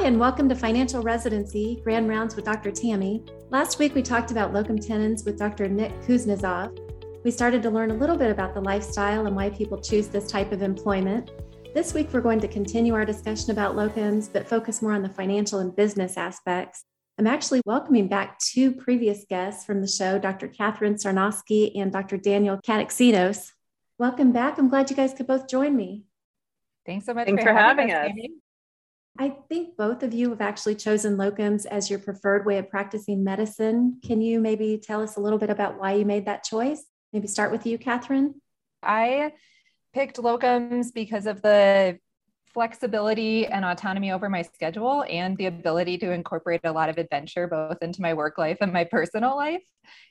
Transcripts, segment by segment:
Hi, and welcome to Financial Residency Grand Rounds with Dr. Tammy. Last week, we talked about locum tenens with Dr. Nick Kuznetsov. We started to learn a little bit about the lifestyle and why people choose this type of employment. This week, we're going to continue our discussion about locums, but focus more on the financial and business aspects. I'm actually welcoming back two previous guests from the show, Dr. Kathryn Sarnoski and Dr. Danielle Cataxinos. Welcome back. I'm glad you guys could both join me. Thanks so much Thanks for, for having, having us. us. I think both of you have actually chosen locums as your preferred way of practicing medicine. Can you maybe tell us a little bit about why you made that choice? Maybe start with you, Kathryn. I picked locums because of the flexibility and autonomy over my schedule and the ability to incorporate a lot of adventure both into my work life and my personal life.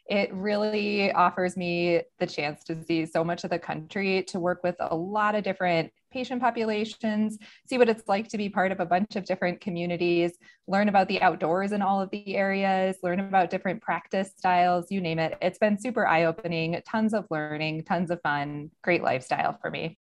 It really offers me the chance to see so much of the country, to work with a lot of different patient populations, see what it's like to be part of a bunch of different communities, learn about the outdoors in all of the areas, learn about different practice styles, you name it. It's been super eye opening, tons of learning, tons of fun, great lifestyle for me.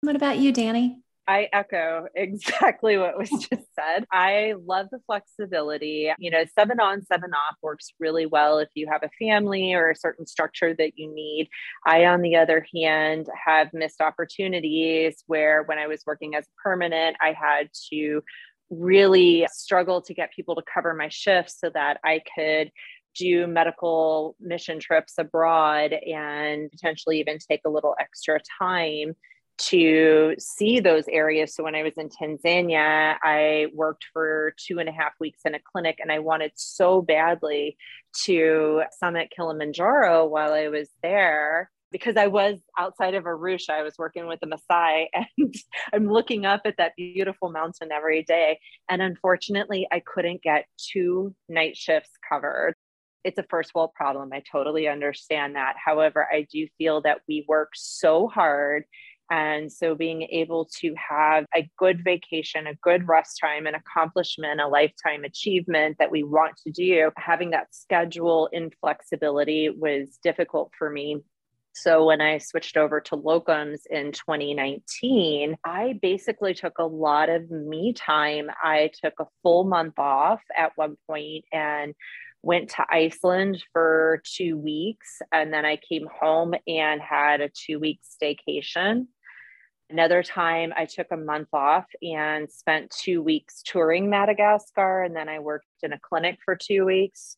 What about you, Danny? I echo exactly what was just said. I love the flexibility. You know, seven on, seven off works really well if you have a family or a certain structure that you need. I, on the other hand, have missed opportunities where when I was working as permanent, I had to really struggle to get people to cover my shifts so that I could do medical mission trips abroad and potentially even take a little extra time to see those areas. So when I was in Tanzania, I worked for two and a half weeks in a clinic and I wanted so badly to summit Kilimanjaro while I was there because I was outside of Arusha. I was working with the Maasai and I'm looking up at that beautiful mountain every day. And unfortunately, I couldn't get two night shifts covered it's a first world problem. I totally understand that. However, I do feel that we work so hard and so being able to have a good vacation, a good rest time, an accomplishment, a lifetime achievement that we want to do, having that schedule inflexibility was difficult for me. So when I switched over to locums in 2019, I basically took a lot of me time. I took a full month off at one point and went to Iceland for two weeks. And then I came home and had a two week staycation. Another time, I took a month off and spent two weeks touring Madagascar. And then I worked in a clinic for two weeks.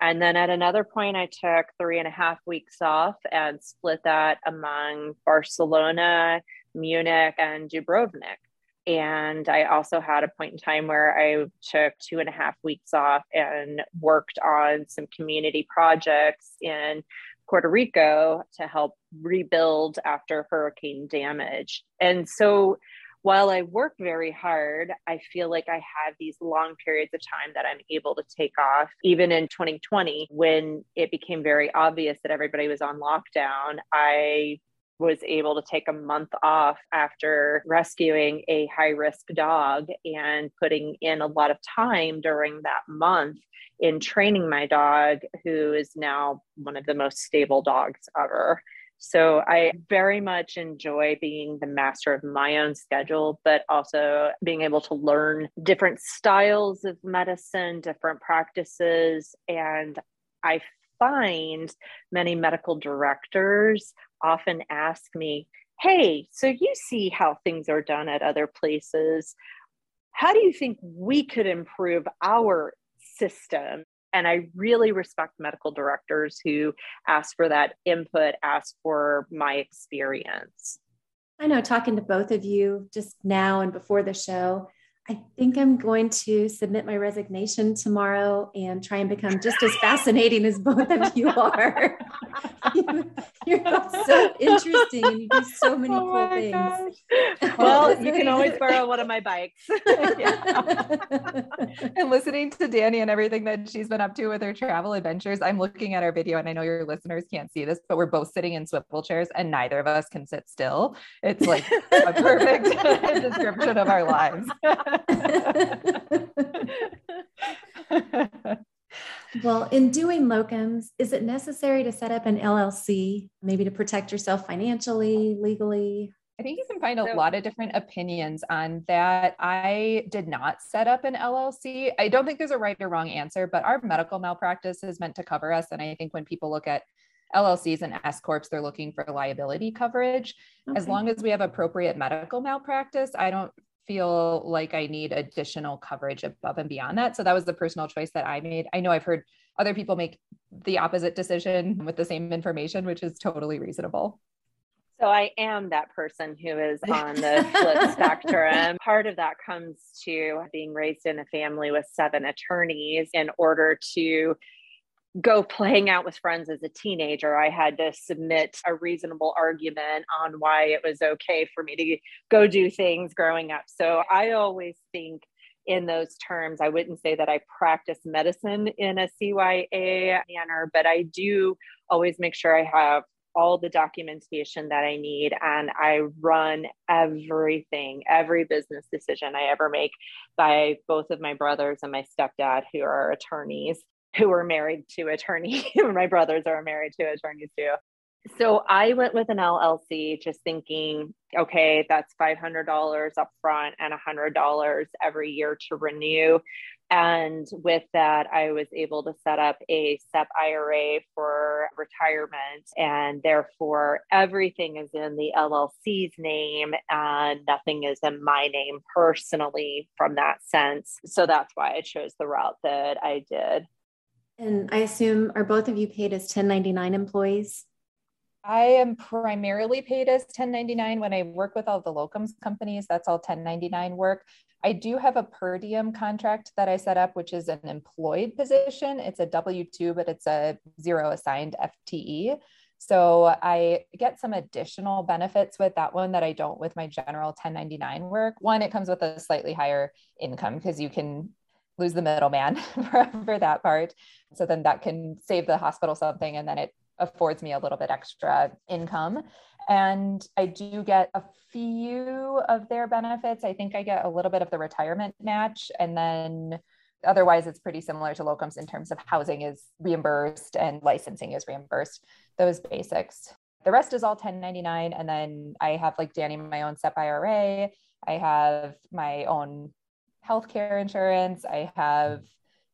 And then at another point, I took three and a half weeks off and split that among Barcelona, Munich, and Dubrovnik. And I also had a point in time where I took two and a half weeks off and worked on some community projects in Puerto Rico to help rebuild after hurricane damage. And so while I work very hard, I feel like I have these long periods of time that I'm able to take off. Even in 2020, when it became very obvious that everybody was on lockdown, I was able to take a month off after rescuing a high risk dog and putting in a lot of time during that month in training my dog, who is now one of the most stable dogs ever. So I very much enjoy being the master of my own schedule, but also being able to learn different styles of medicine, different practices. And I find many medical directors often ask me, Hey, so you see how things are done at other places. How do you think we could improve our system? And I really respect medical directors who ask for that input, ask for my experience. I know talking to both of you just now and before the show, I think I'm going to submit my resignation tomorrow and try and become just as fascinating as both of you are. You're so interesting and you do so oh many oh cool things. Gosh. Well, you can always borrow one of my bikes. and listening to Danny and everything that she's been up to with her travel adventures, I'm looking at our video and I know your listeners can't see this, but we're both sitting in swivel chairs and neither of us can sit still. It's like a perfect description of our lives. Well, in doing locums, is it necessary to set up an LLC, maybe to protect yourself financially, legally? I think you can find a so, lot of different opinions on that. I did not set up an LLC. I don't think there's a right or wrong answer, but our medical malpractice is meant to cover us. And I think when people look at LLCs and S corps, they're looking for liability coverage. Okay. As long as we have appropriate medical malpractice, I don't feel like I need additional coverage above and beyond that. So that was the personal choice that I made. I know I've heard other people make the opposite decision with the same information, which is totally reasonable. So I am that person who is on the flip spectrum. Part of that comes to being raised in a family with seven attorneys in order to go playing out with friends as a teenager, I had to submit a reasonable argument on why it was okay for me to go do things growing up. So I always think in those terms. I wouldn't say that I practice medicine in a CYA manner, but I do always make sure I have all the documentation that I need and I run everything, every business decision I ever make by both of my brothers and my stepdad, who are attorneys who are married to attorneys. My brothers are married to attorneys too. So I went with an LLC just thinking, okay, that's $500 up front and $100 every year to renew. And with that, I was able to set up a SEP IRA for retirement. And therefore, everything is in the LLC's name and nothing is in my name personally from that sense. So that's why I chose the route that I did. And I assume, are both of you paid as 1099 employees? I am primarily paid as 1099 when I work with all the locums companies. That's all 1099 work. I do have a per diem contract that I set up, which is an employed position. It's a W 2, but it's a zero assigned FTE. So I get some additional benefits with that one that I don't with my general 1099 work. One, it comes with a slightly higher income because you can lose the middleman for, that part. So then that can save the hospital something and then it affords me a little bit extra income. And I do get a few of their benefits. I think I get a little bit of the retirement match. And then otherwise, it's pretty similar to locums in terms of housing is reimbursed and licensing is reimbursed, those basics. The rest is all 1099. And then I have, like Danny, my own SEP IRA. I have my own healthcare insurance. I have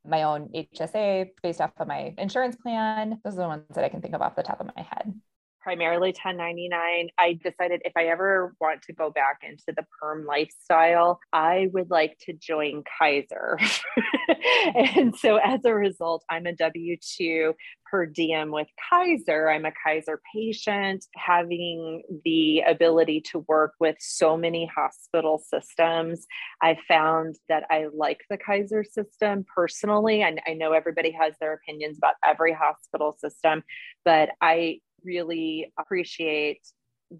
my own HSA based off of my insurance plan. Those are the ones that I can think of off the top of my head. Primarily 1099. I decided if I ever want to go back into the perm lifestyle, I would like to join Kaiser. and so as a result, I'm a W 2 per diem with Kaiser. I'm a Kaiser patient, having the ability to work with so many hospital systems. I found that I like the Kaiser system personally. And I know everybody has their opinions about every hospital system, but I really appreciate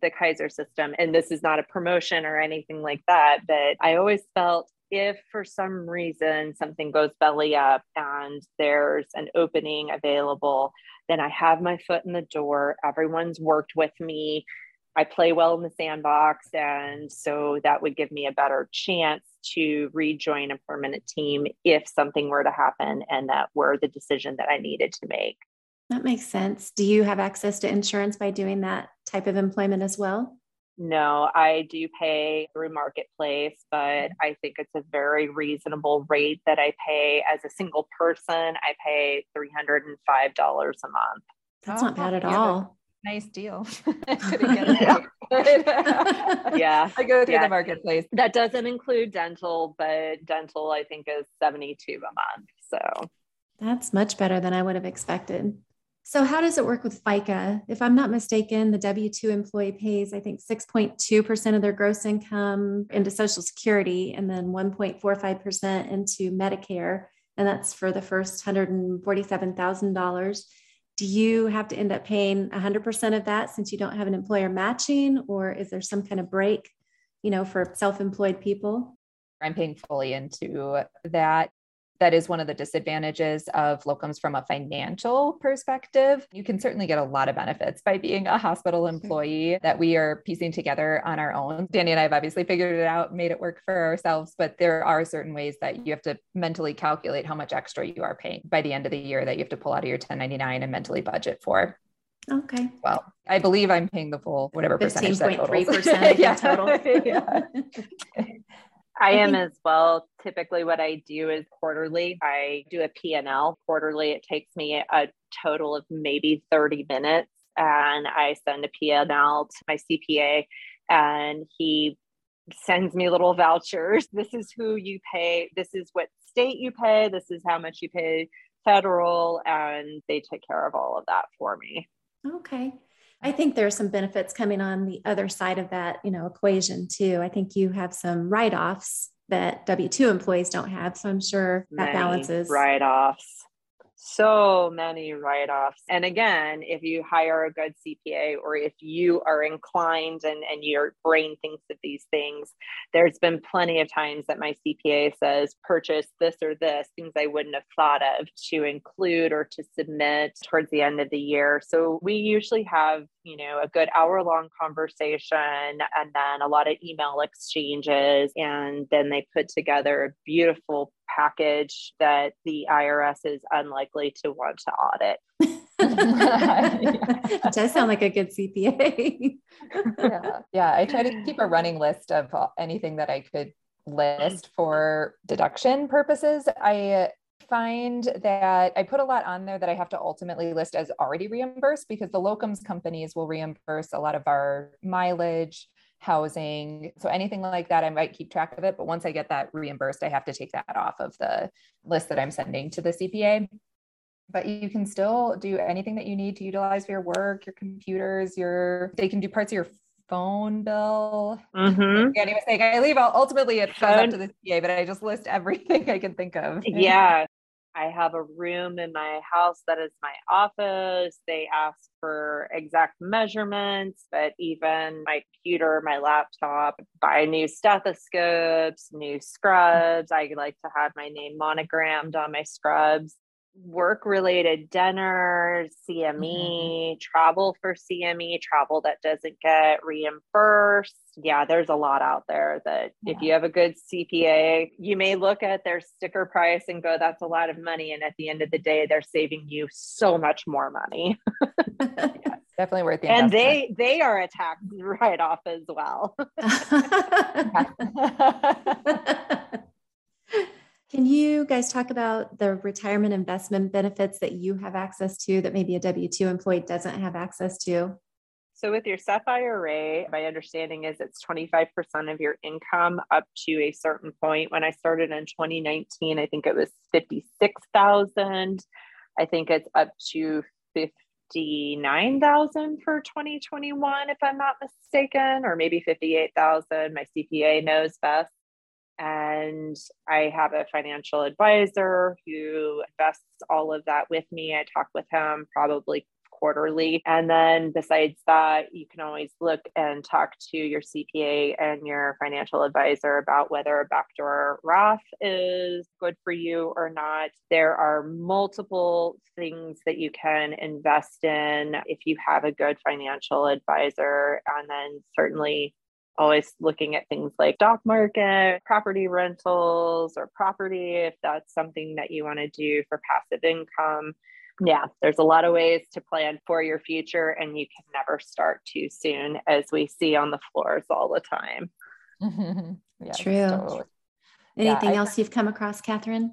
the Kaiser system. And this is not a promotion or anything like that, but I always felt if for some reason something goes belly up and there's an opening available, then I have my foot in the door. Everyone's worked with me. I play well in the sandbox. And so that would give me a better chance to rejoin a permanent team if something were to happen and that were the decision that I needed to make. That makes sense. Do you have access to insurance by doing that type of employment as well? No, I do pay through Marketplace, but mm-hmm. I think it's a very reasonable rate that I pay as a single person. I pay $305 a month. That's oh, not bad at all. Nice deal. yeah. yeah. I go through yeah. the marketplace. That doesn't include dental, but dental I think is 72 a month. So that's much better than I would have expected. So, how does it work with FICA? If I'm not mistaken, the W 2 employee pays, I think, 6.2% of their gross income into Social Security and then 1.45% into Medicare. And that's for the first $147,000. Do you have to end up paying 100% of that since you don't have an employer matching, or is there some kind of break, you know, for self employed people? I'm paying fully into that that is one of the disadvantages of locums from a financial perspective. You can certainly get a lot of benefits by being a hospital employee that we are piecing together on our own. Danny and I have obviously figured it out, made it work for ourselves, but there are certain ways that you have to mentally calculate how much extra you are paying by the end of the year that you have to pull out of your 1099 and mentally budget for. Okay. Well, I believe I'm paying the full whatever percentage that totals. 15.3% yeah. total. yeah. I am as well. Typically what I do is quarterly. I do a P&L quarterly. It takes me a total of maybe 30 minutes and I send a P&L to my CPA and he sends me little vouchers. This is who you pay. This is what state you pay. This is how much you pay federal and they take care of all of that for me. Okay. I think there's some benefits coming on the other side of that, you know, equation too. I think you have some write-offs that W2 employees don't have. So I'm sure that Many balances write-offs so many write offs. And again, if you hire a good CPA or if you are inclined and, and your brain thinks of these things, there's been plenty of times that my CPA says, purchase this or this, things I wouldn't have thought of to include or to submit towards the end of the year. So we usually have, you know, a good hour long conversation and then a lot of email exchanges. And then they put together a beautiful package that the IRS is unlikely to want to audit. it does sound like a good CPA. yeah. yeah, I try to keep a running list of anything that I could list mm-hmm. for deduction purposes. I find that I put a lot on there that I have to ultimately list as already reimbursed because the locums companies will reimburse a lot of our mileage housing. So anything like that, I might keep track of it. But once I get that reimbursed, I have to take that off of the list that I'm sending to the CPA. But you can still do anything that you need to utilize for your work, your computers, your they can do parts of your phone bill. Mm-hmm. Was saying, I leave ultimately it goes up to the CPA, but I just list everything I can think of. Yeah. I have a room in my house that is my office. They ask for exact measurements, but even my computer, my laptop, buy new stethoscopes, new scrubs. I like to have my name monogrammed on my scrubs work related dinners, CME, mm-hmm. travel for CME, travel that doesn't get reimbursed. Yeah, there's a lot out there that yeah. if you have a good CPA, you may look at their sticker price and go, that's a lot of money. And at the end of the day, they're saving you so much more money. yeah, definitely worth it. And they they are a tax write off as well. Can you guys talk about the retirement investment benefits that you have access to that maybe a W 2 employee doesn't have access to? So, with your SEP IRA, my understanding is it's 25% of your income up to a certain point. When I started in 2019, I think it was 56,000. I think it's up to 59,000 for 2021, if I'm not mistaken, or maybe 58,000. My CPA knows best. And I have a financial advisor who invests all of that with me. I talk with him probably quarterly. And then besides that, you can always look and talk to your CPA and your financial advisor about whether a backdoor Roth is good for you or not. There are multiple things that you can invest in if you have a good financial advisor. And then certainly always looking at things like stock market, property rentals, or property if that's something that you want to do for passive income. Yeah, there's a lot of ways to plan for your future, and you can never start too soon, as we see on the floors all the time. yeah, True. Totally. Anything yeah, else you've come across, Kathryn?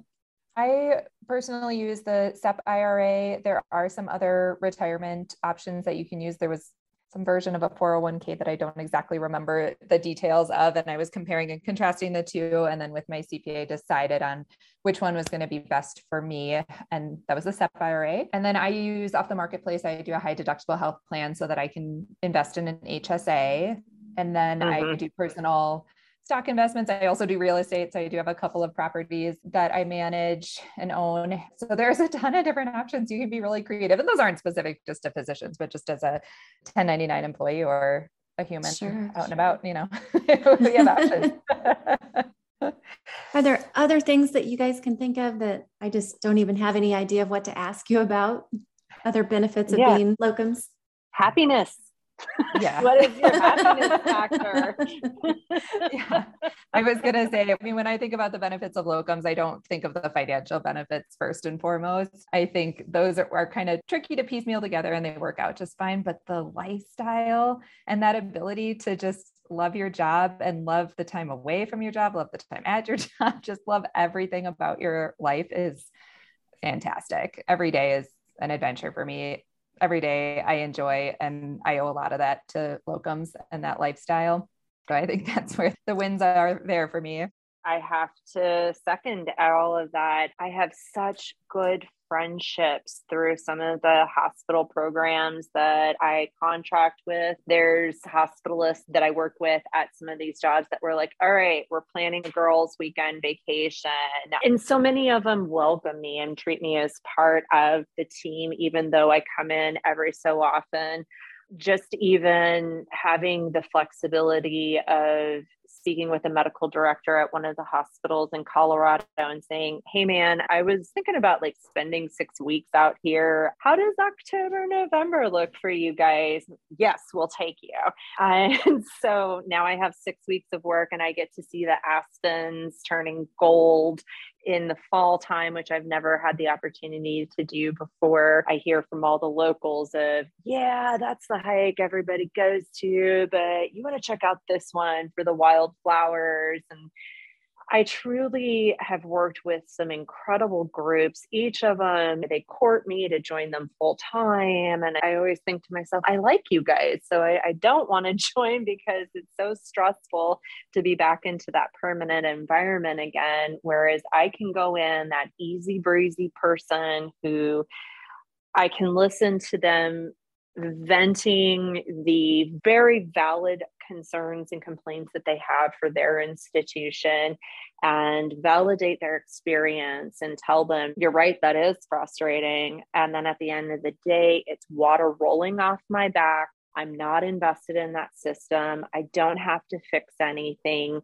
I personally use the SEP IRA. There are some other retirement options that you can use. There was some version of a 401k that I don't exactly remember the details of. And I was comparing and contrasting the two. And then with my CPA, decided on which one was going to be best for me. And that was the SEP IRA. And then I use off the marketplace, I do a high deductible health plan so that I can invest in an HSA. And then mm-hmm. I do personal stock investments. I also do real estate. So I do have a couple of properties that I manage and own. So there's a ton of different options. You can be really creative. And those aren't specific just to physicians, but just as a 1099 employee or a human sure. out and about, you know, we have options. Are there other things that you guys can think of that I just don't even have any idea of what to ask you about? Other benefits of yeah. being locums? Happiness Yeah. what is your happiness factor? yeah. I was going to say, I mean, when I think about the benefits of locums, I don't think of the financial benefits first and foremost. I think those are, are kind of tricky to piecemeal together and they work out just fine. But the lifestyle and that ability to just love your job and love the time away from your job, love the time at your job, just love everything about your life is fantastic. Every day is an adventure for me every day I enjoy, and I owe a lot of that to locums and that lifestyle. So I think that's where the wins are there for me. I have to second all of that. I have such good friendships through some of the hospital programs that I contract with. There's hospitalists that I work with at some of these jobs that were like, all right, we're planning a girls' weekend vacation. And so many of them welcome me and treat me as part of the team, even though I come in every so often just even having the flexibility of speaking with a medical director at one of the hospitals in Colorado and saying, Hey man, I was thinking about like spending six weeks out here. How does October, November look for you guys? Yes, we'll take you. And so now I have six weeks of work and I get to see the Aspens turning gold in the fall time, which I've never had the opportunity to do before. I hear from all the locals of, yeah, that's the hike everybody goes to, but you want to check out this one for the wildflowers. And I truly have worked with some incredible groups. Each of them, they court me to join them full time. And I always think to myself, I like you guys. So I, I don't want to join because it's so stressful to be back into that permanent environment again. Whereas I can go in that easy breezy person who I can listen to them venting the very valid concerns and complaints that they have for their institution and validate their experience and tell them, you're right, that is frustrating. And then at the end of the day, it's water rolling off my back. I'm not invested in that system. I don't have to fix anything.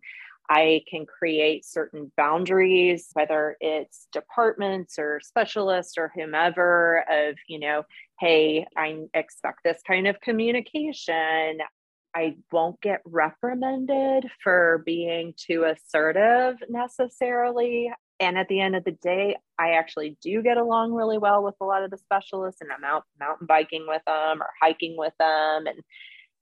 I can create certain boundaries, whether it's departments or specialists or whomever, of, you know, hey, I expect this kind of communication. I won't get reprimanded for being too assertive necessarily. And at the end of the day, I actually do get along really well with a lot of the specialists, and I'm out mountain biking with them or hiking with them. And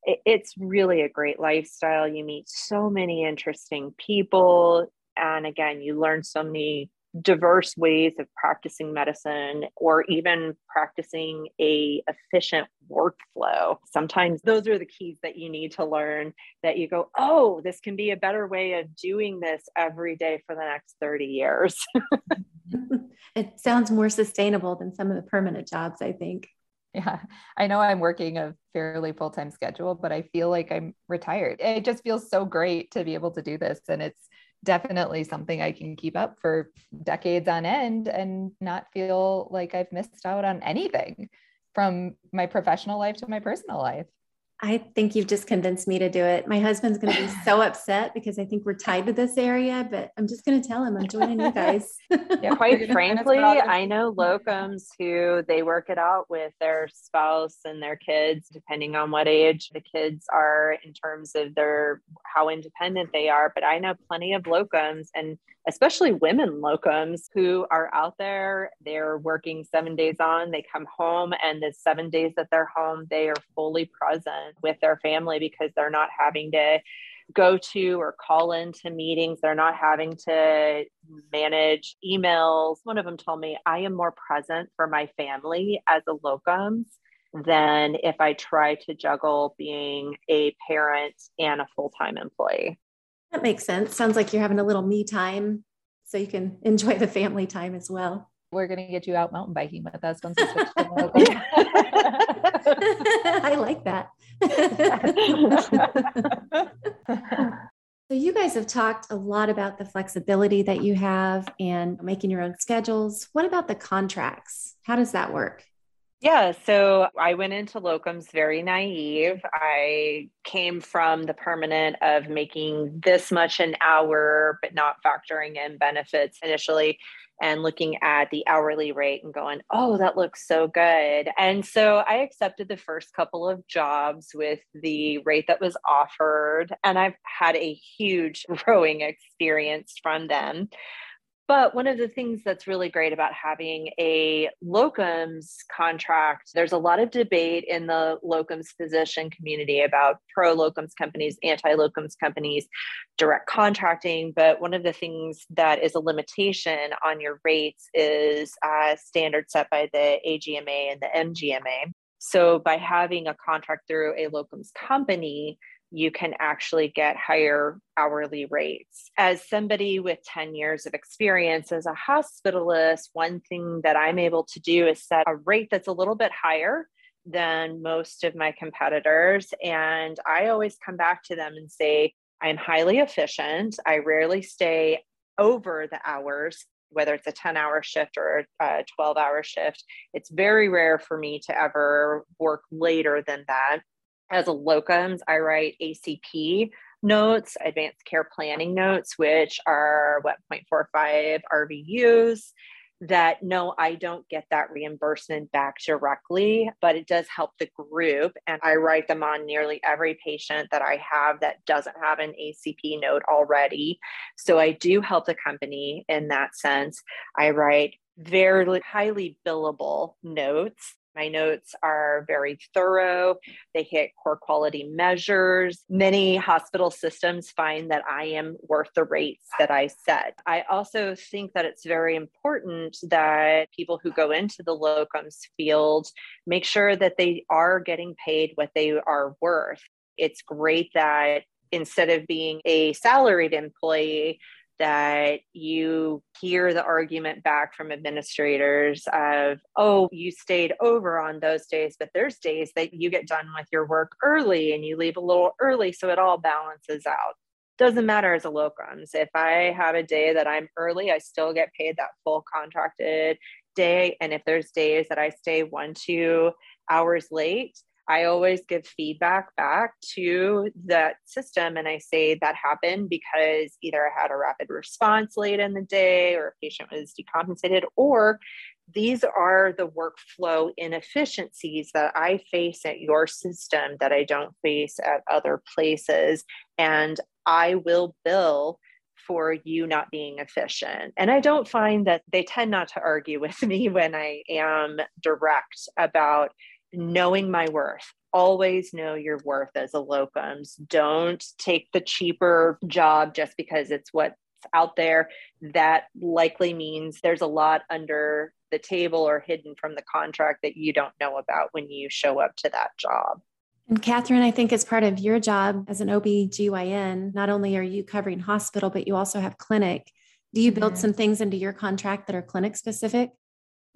it, it's really a great lifestyle. You meet so many interesting people. And again, you learn so many diverse ways of practicing medicine or even practicing a efficient workflow sometimes those are the keys that you need to learn that you go oh this can be a better way of doing this every day for the next 30 years it sounds more sustainable than some of the permanent jobs i think yeah, I know I'm working a fairly full time schedule, but I feel like I'm retired. It just feels so great to be able to do this. And it's definitely something I can keep up for decades on end and not feel like I've missed out on anything from my professional life to my personal life. I think you've just convinced me to do it. My husband's going to be so upset because I think we're tied to this area, but I'm just going to tell him I'm joining you guys. yeah, quite frankly, I know locums who they work it out with their spouse and their kids, depending on what age the kids are in terms of their how independent they are. But I know plenty of locums and especially women locums who are out there. They're working seven days on, they come home, and the seven days that they're home, they are fully present with their family because they're not having to go to or call into meetings. They're not having to manage emails. One of them told me, I am more present for my family as a locums than if I try to juggle being a parent and a full time employee. That makes sense. Sounds like you're having a little me time so you can enjoy the family time as well. We're going to get you out mountain biking with us once we switch to I like that. so, you guys have talked a lot about the flexibility that you have and making your own schedules. What about the contracts? How does that work? Yeah, so I went into locums very naive. I came from the permanent of making this much an hour, but not factoring in benefits initially and looking at the hourly rate and going, oh, that looks so good. And so I accepted the first couple of jobs with the rate that was offered. And I've had a huge growing experience from them. But one of the things that's really great about having a locums contract, there's a lot of debate in the locums physician community about pro locums companies, anti locums companies, direct contracting. But one of the things that is a limitation on your rates is uh, a standard set by the AGMA and the MGMA. So by having a contract through a locums company, you can actually get higher hourly rates. As somebody with 10 years of experience as a hospitalist, one thing that I'm able to do is set a rate that's a little bit higher than most of my competitors. And I always come back to them and say, I'm highly efficient. I rarely stay over the hours, whether it's a 10 hour shift or a 12 hour shift. It's very rare for me to ever work later than that as a locums, I write ACP notes, advanced care planning notes, which are what 0.45 RVUs that no, I don't get that reimbursement back directly, but it does help the group. And I write them on nearly every patient that I have that doesn't have an ACP note already. So I do help the company in that sense. I write very highly billable notes my notes are very thorough. They hit core quality measures. Many hospital systems find that I am worth the rates that I set. I also think that it's very important that people who go into the locums field make sure that they are getting paid what they are worth. It's great that instead of being a salaried employee, that you hear the argument back from administrators of, oh, you stayed over on those days, but there's days that you get done with your work early and you leave a little early. So it all balances out. Doesn't matter as a locums. If I have a day that I'm early, I still get paid that full contracted day. And if there's days that I stay one, two hours late, I always give feedback back to that system and I say that happened because either I had a rapid response late in the day or a patient was decompensated, or these are the workflow inefficiencies that I face at your system that I don't face at other places. And I will bill for you not being efficient. And I don't find that they tend not to argue with me when I am direct about knowing my worth. Always know your worth as a locums don't take the cheaper job just because it's what's out there. That likely means there's a lot under the table or hidden from the contract that you don't know about when you show up to that job. And Kathryn, I think as part of your job as an OB/GYN, not only are you covering hospital, but you also have clinic. Do you build some things into your contract that are clinic specific?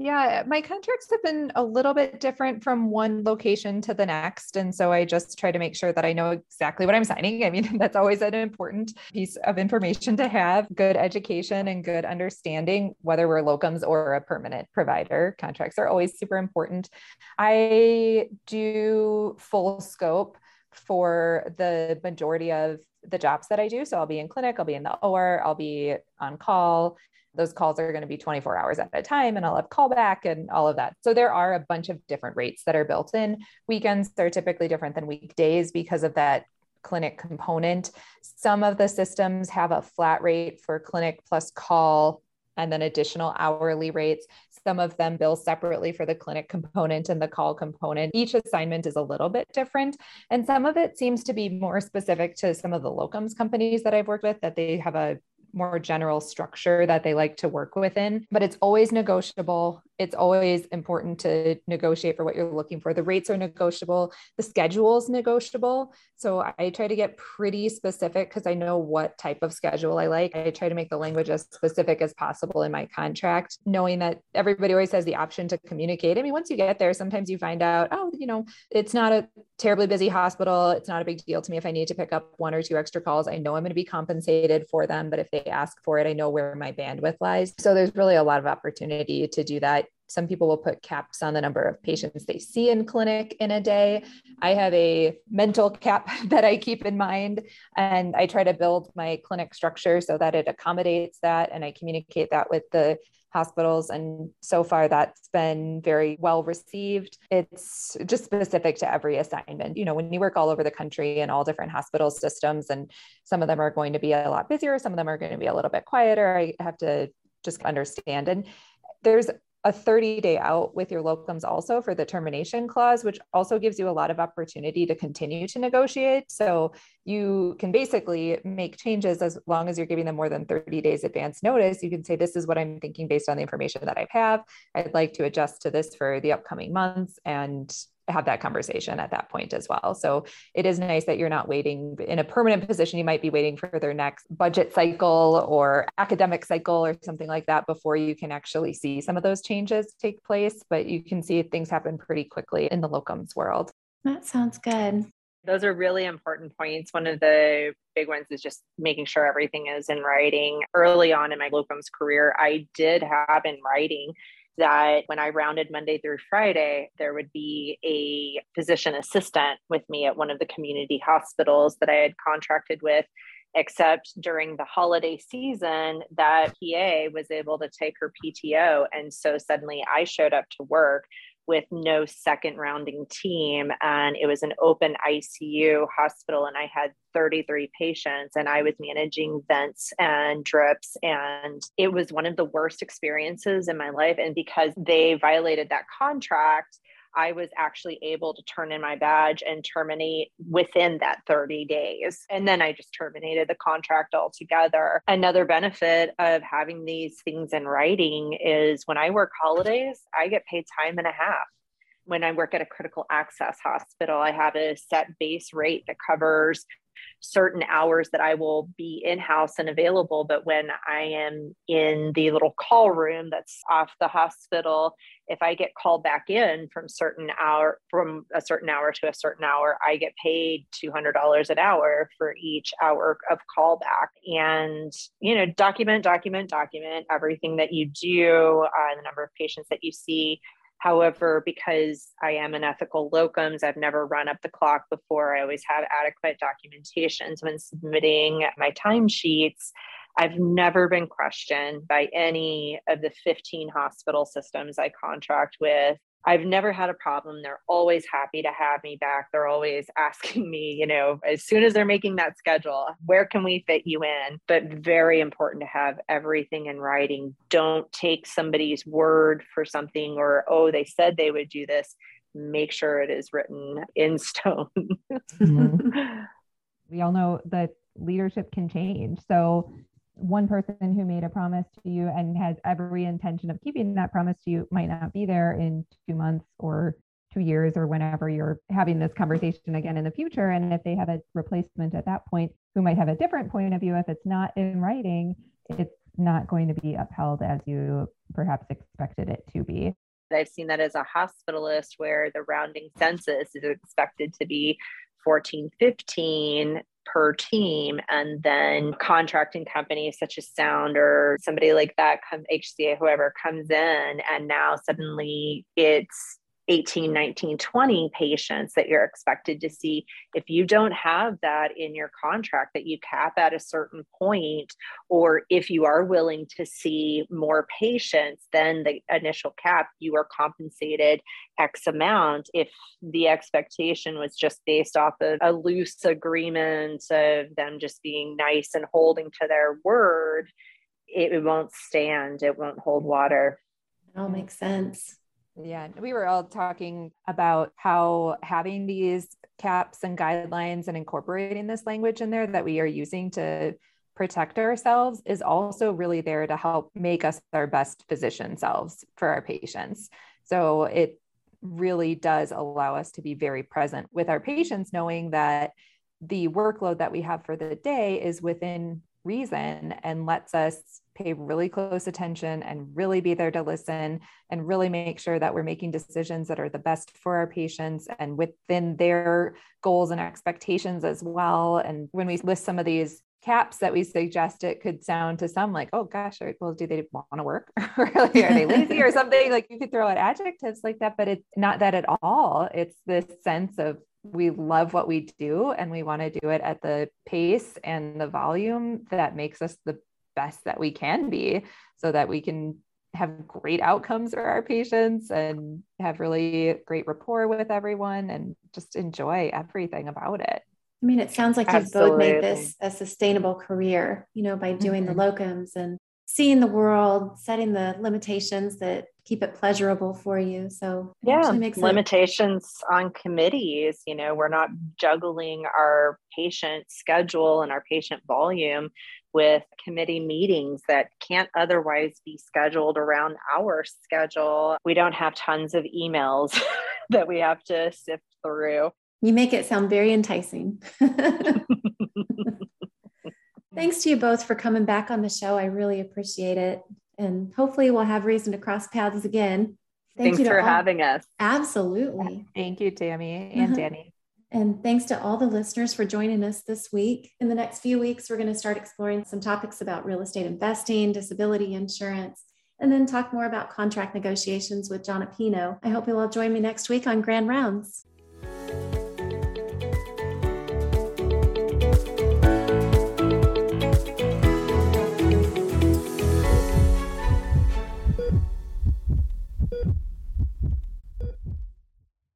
Yeah, my contracts have been a little bit different from one location to the next. And so I just try to make sure that I know exactly what I'm signing. I mean, that's always an important piece of information to have good education and good understanding, whether we're locums or a permanent provider. Contracts are always super important. I do full scope for the majority of the jobs that I do. So I'll be in clinic, I'll be in the OR, I'll be on call those calls are going to be 24 hours at a time and I'll have callback and all of that. So there are a bunch of different rates that are built in. Weekends are typically different than weekdays because of that clinic component. Some of the systems have a flat rate for clinic plus call and then additional hourly rates. Some of them bill separately for the clinic component and the call component. Each assignment is a little bit different. And some of it seems to be more specific to some of the locums companies that I've worked with, that they have a more general structure that they like to work within, but it's always negotiable it's always important to negotiate for what you're looking for. The rates are negotiable, the schedule is negotiable. So I try to get pretty specific because I know what type of schedule I like. I try to make the language as specific as possible in my contract, knowing that everybody always has the option to communicate. I mean, once you get there, sometimes you find out, oh, you know, it's not a terribly busy hospital. It's not a big deal to me if I need to pick up one or two extra calls. I know I'm going to be compensated for them, but if they ask for it, I know where my bandwidth lies. So there's really a lot of opportunity to do that Some people will put caps on the number of patients they see in clinic in a day. I have a mental cap that I keep in mind, and I try to build my clinic structure so that it accommodates that. And I communicate that with the hospitals. And so far, that's been very well received. It's just specific to every assignment. You know, when you work all over the country in all different hospital systems, and some of them are going to be a lot busier, some of them are going to be a little bit quieter, I have to just understand. And there's a 30 day out with your locums also for the termination clause, which also gives you a lot of opportunity to continue to negotiate. So you can basically make changes as long as you're giving them more than 30 days advance notice. You can say, This is what I'm thinking based on the information that I have. I'd like to adjust to this for the upcoming months. And have that conversation at that point as well. So it is nice that you're not waiting in a permanent position. You might be waiting for their next budget cycle or academic cycle or something like that before you can actually see some of those changes take place. But you can see things happen pretty quickly in the locums world. That sounds good. Those are really important points. One of the big ones is just making sure everything is in writing. Early on in my locums career, I did have in writing that when I rounded Monday through Friday, there would be a physician assistant with me at one of the community hospitals that I had contracted with. Except during the holiday season, that PA was able to take her PTO. And so suddenly I showed up to work with no second rounding team. And it was an open ICU hospital, and I had 33 patients, and I was managing vents and drips. And it was one of the worst experiences in my life. And because they violated that contract, I was actually able to turn in my badge and terminate within that 30 days. And then I just terminated the contract altogether. Another benefit of having these things in writing is when I work holidays, I get paid time and a half when I work at a critical access hospital, I have a set base rate that covers certain hours that I will be in house and available. But when I am in the little call room that's off the hospital, if I get called back in from certain hour from a certain hour to a certain hour, I get paid $200 an hour for each hour of callback. And, you know, document, document, document everything that you do, uh, the number of patients that you see, However, because I am an ethical locums, I've never run up the clock before. I always have adequate documentations when submitting my timesheets. I've never been questioned by any of the 15 hospital systems I contract with I've never had a problem. They're always happy to have me back. They're always asking me, you know, as soon as they're making that schedule, where can we fit you in? But very important to have everything in writing. Don't take somebody's word for something or, oh, they said they would do this. Make sure it is written in stone. mm-hmm. We all know that leadership can change. So one person who made a promise to you and has every intention of keeping that promise to you might not be there in two months or two years or whenever you're having this conversation again in the future. And if they have a replacement at that point who might have a different point of view, if it's not in writing, it's not going to be upheld as you perhaps expected it to be. I've seen that as a hospitalist where the rounding census is expected to be 14, 15 per team and then contracting companies such as sound or somebody like that come hca whoever comes in and now suddenly it's 18, 19, 20 patients that you're expected to see. If you don't have that in your contract that you cap at a certain point, or if you are willing to see more patients than the initial cap, you are compensated X amount. If the expectation was just based off of a loose agreement of them just being nice and holding to their word, it, won't stand, it won't hold water. It all makes sense. Yeah, we were all talking about how having these caps and guidelines and incorporating this language in there that we are using to protect ourselves is also really there to help make us our best physician selves for our patients. So it really does allow us to be very present with our patients, knowing that the workload that we have for the day is within reason and lets us pay really close attention and really be there to listen and really make sure that we're making decisions that are the best for our patients and within their goals and expectations as well. And when we list some of these caps that we suggest it could sound to some like, oh gosh, well, do they want to work? or are they lazy or something? Like you could throw out adjectives like that, but it's not that at all. It's this sense of we love what we do and we want to do it at the pace and the volume that makes us the best that we can be so that we can have great outcomes for our patients and have really great rapport with everyone and just enjoy everything about it. I mean, it sounds like Absolutely. you've both made this a sustainable career, you know, by doing mm-hmm. the locums and seeing the world, setting the limitations that keep it pleasurable for you. So yeah, limitations it- on committees. You know, we're not juggling our patient schedule and our patient volume with committee meetings that can't otherwise be scheduled around our schedule. We don't have tons of emails that we have to sift through. You make it sound very enticing. Thanks to you both for coming back on the show. I really appreciate it. And hopefully, we'll have reason to cross paths again. Thank Thanks for all. having us. Absolutely. Thank you, Tammy and uh-huh. Danny. And thanks to all the listeners for joining us this week. In the next few weeks, we're going to start exploring some topics about real estate investing, disability insurance, and then talk more about contract negotiations with John Apino. I hope you'll all join me next week on Grand Rounds.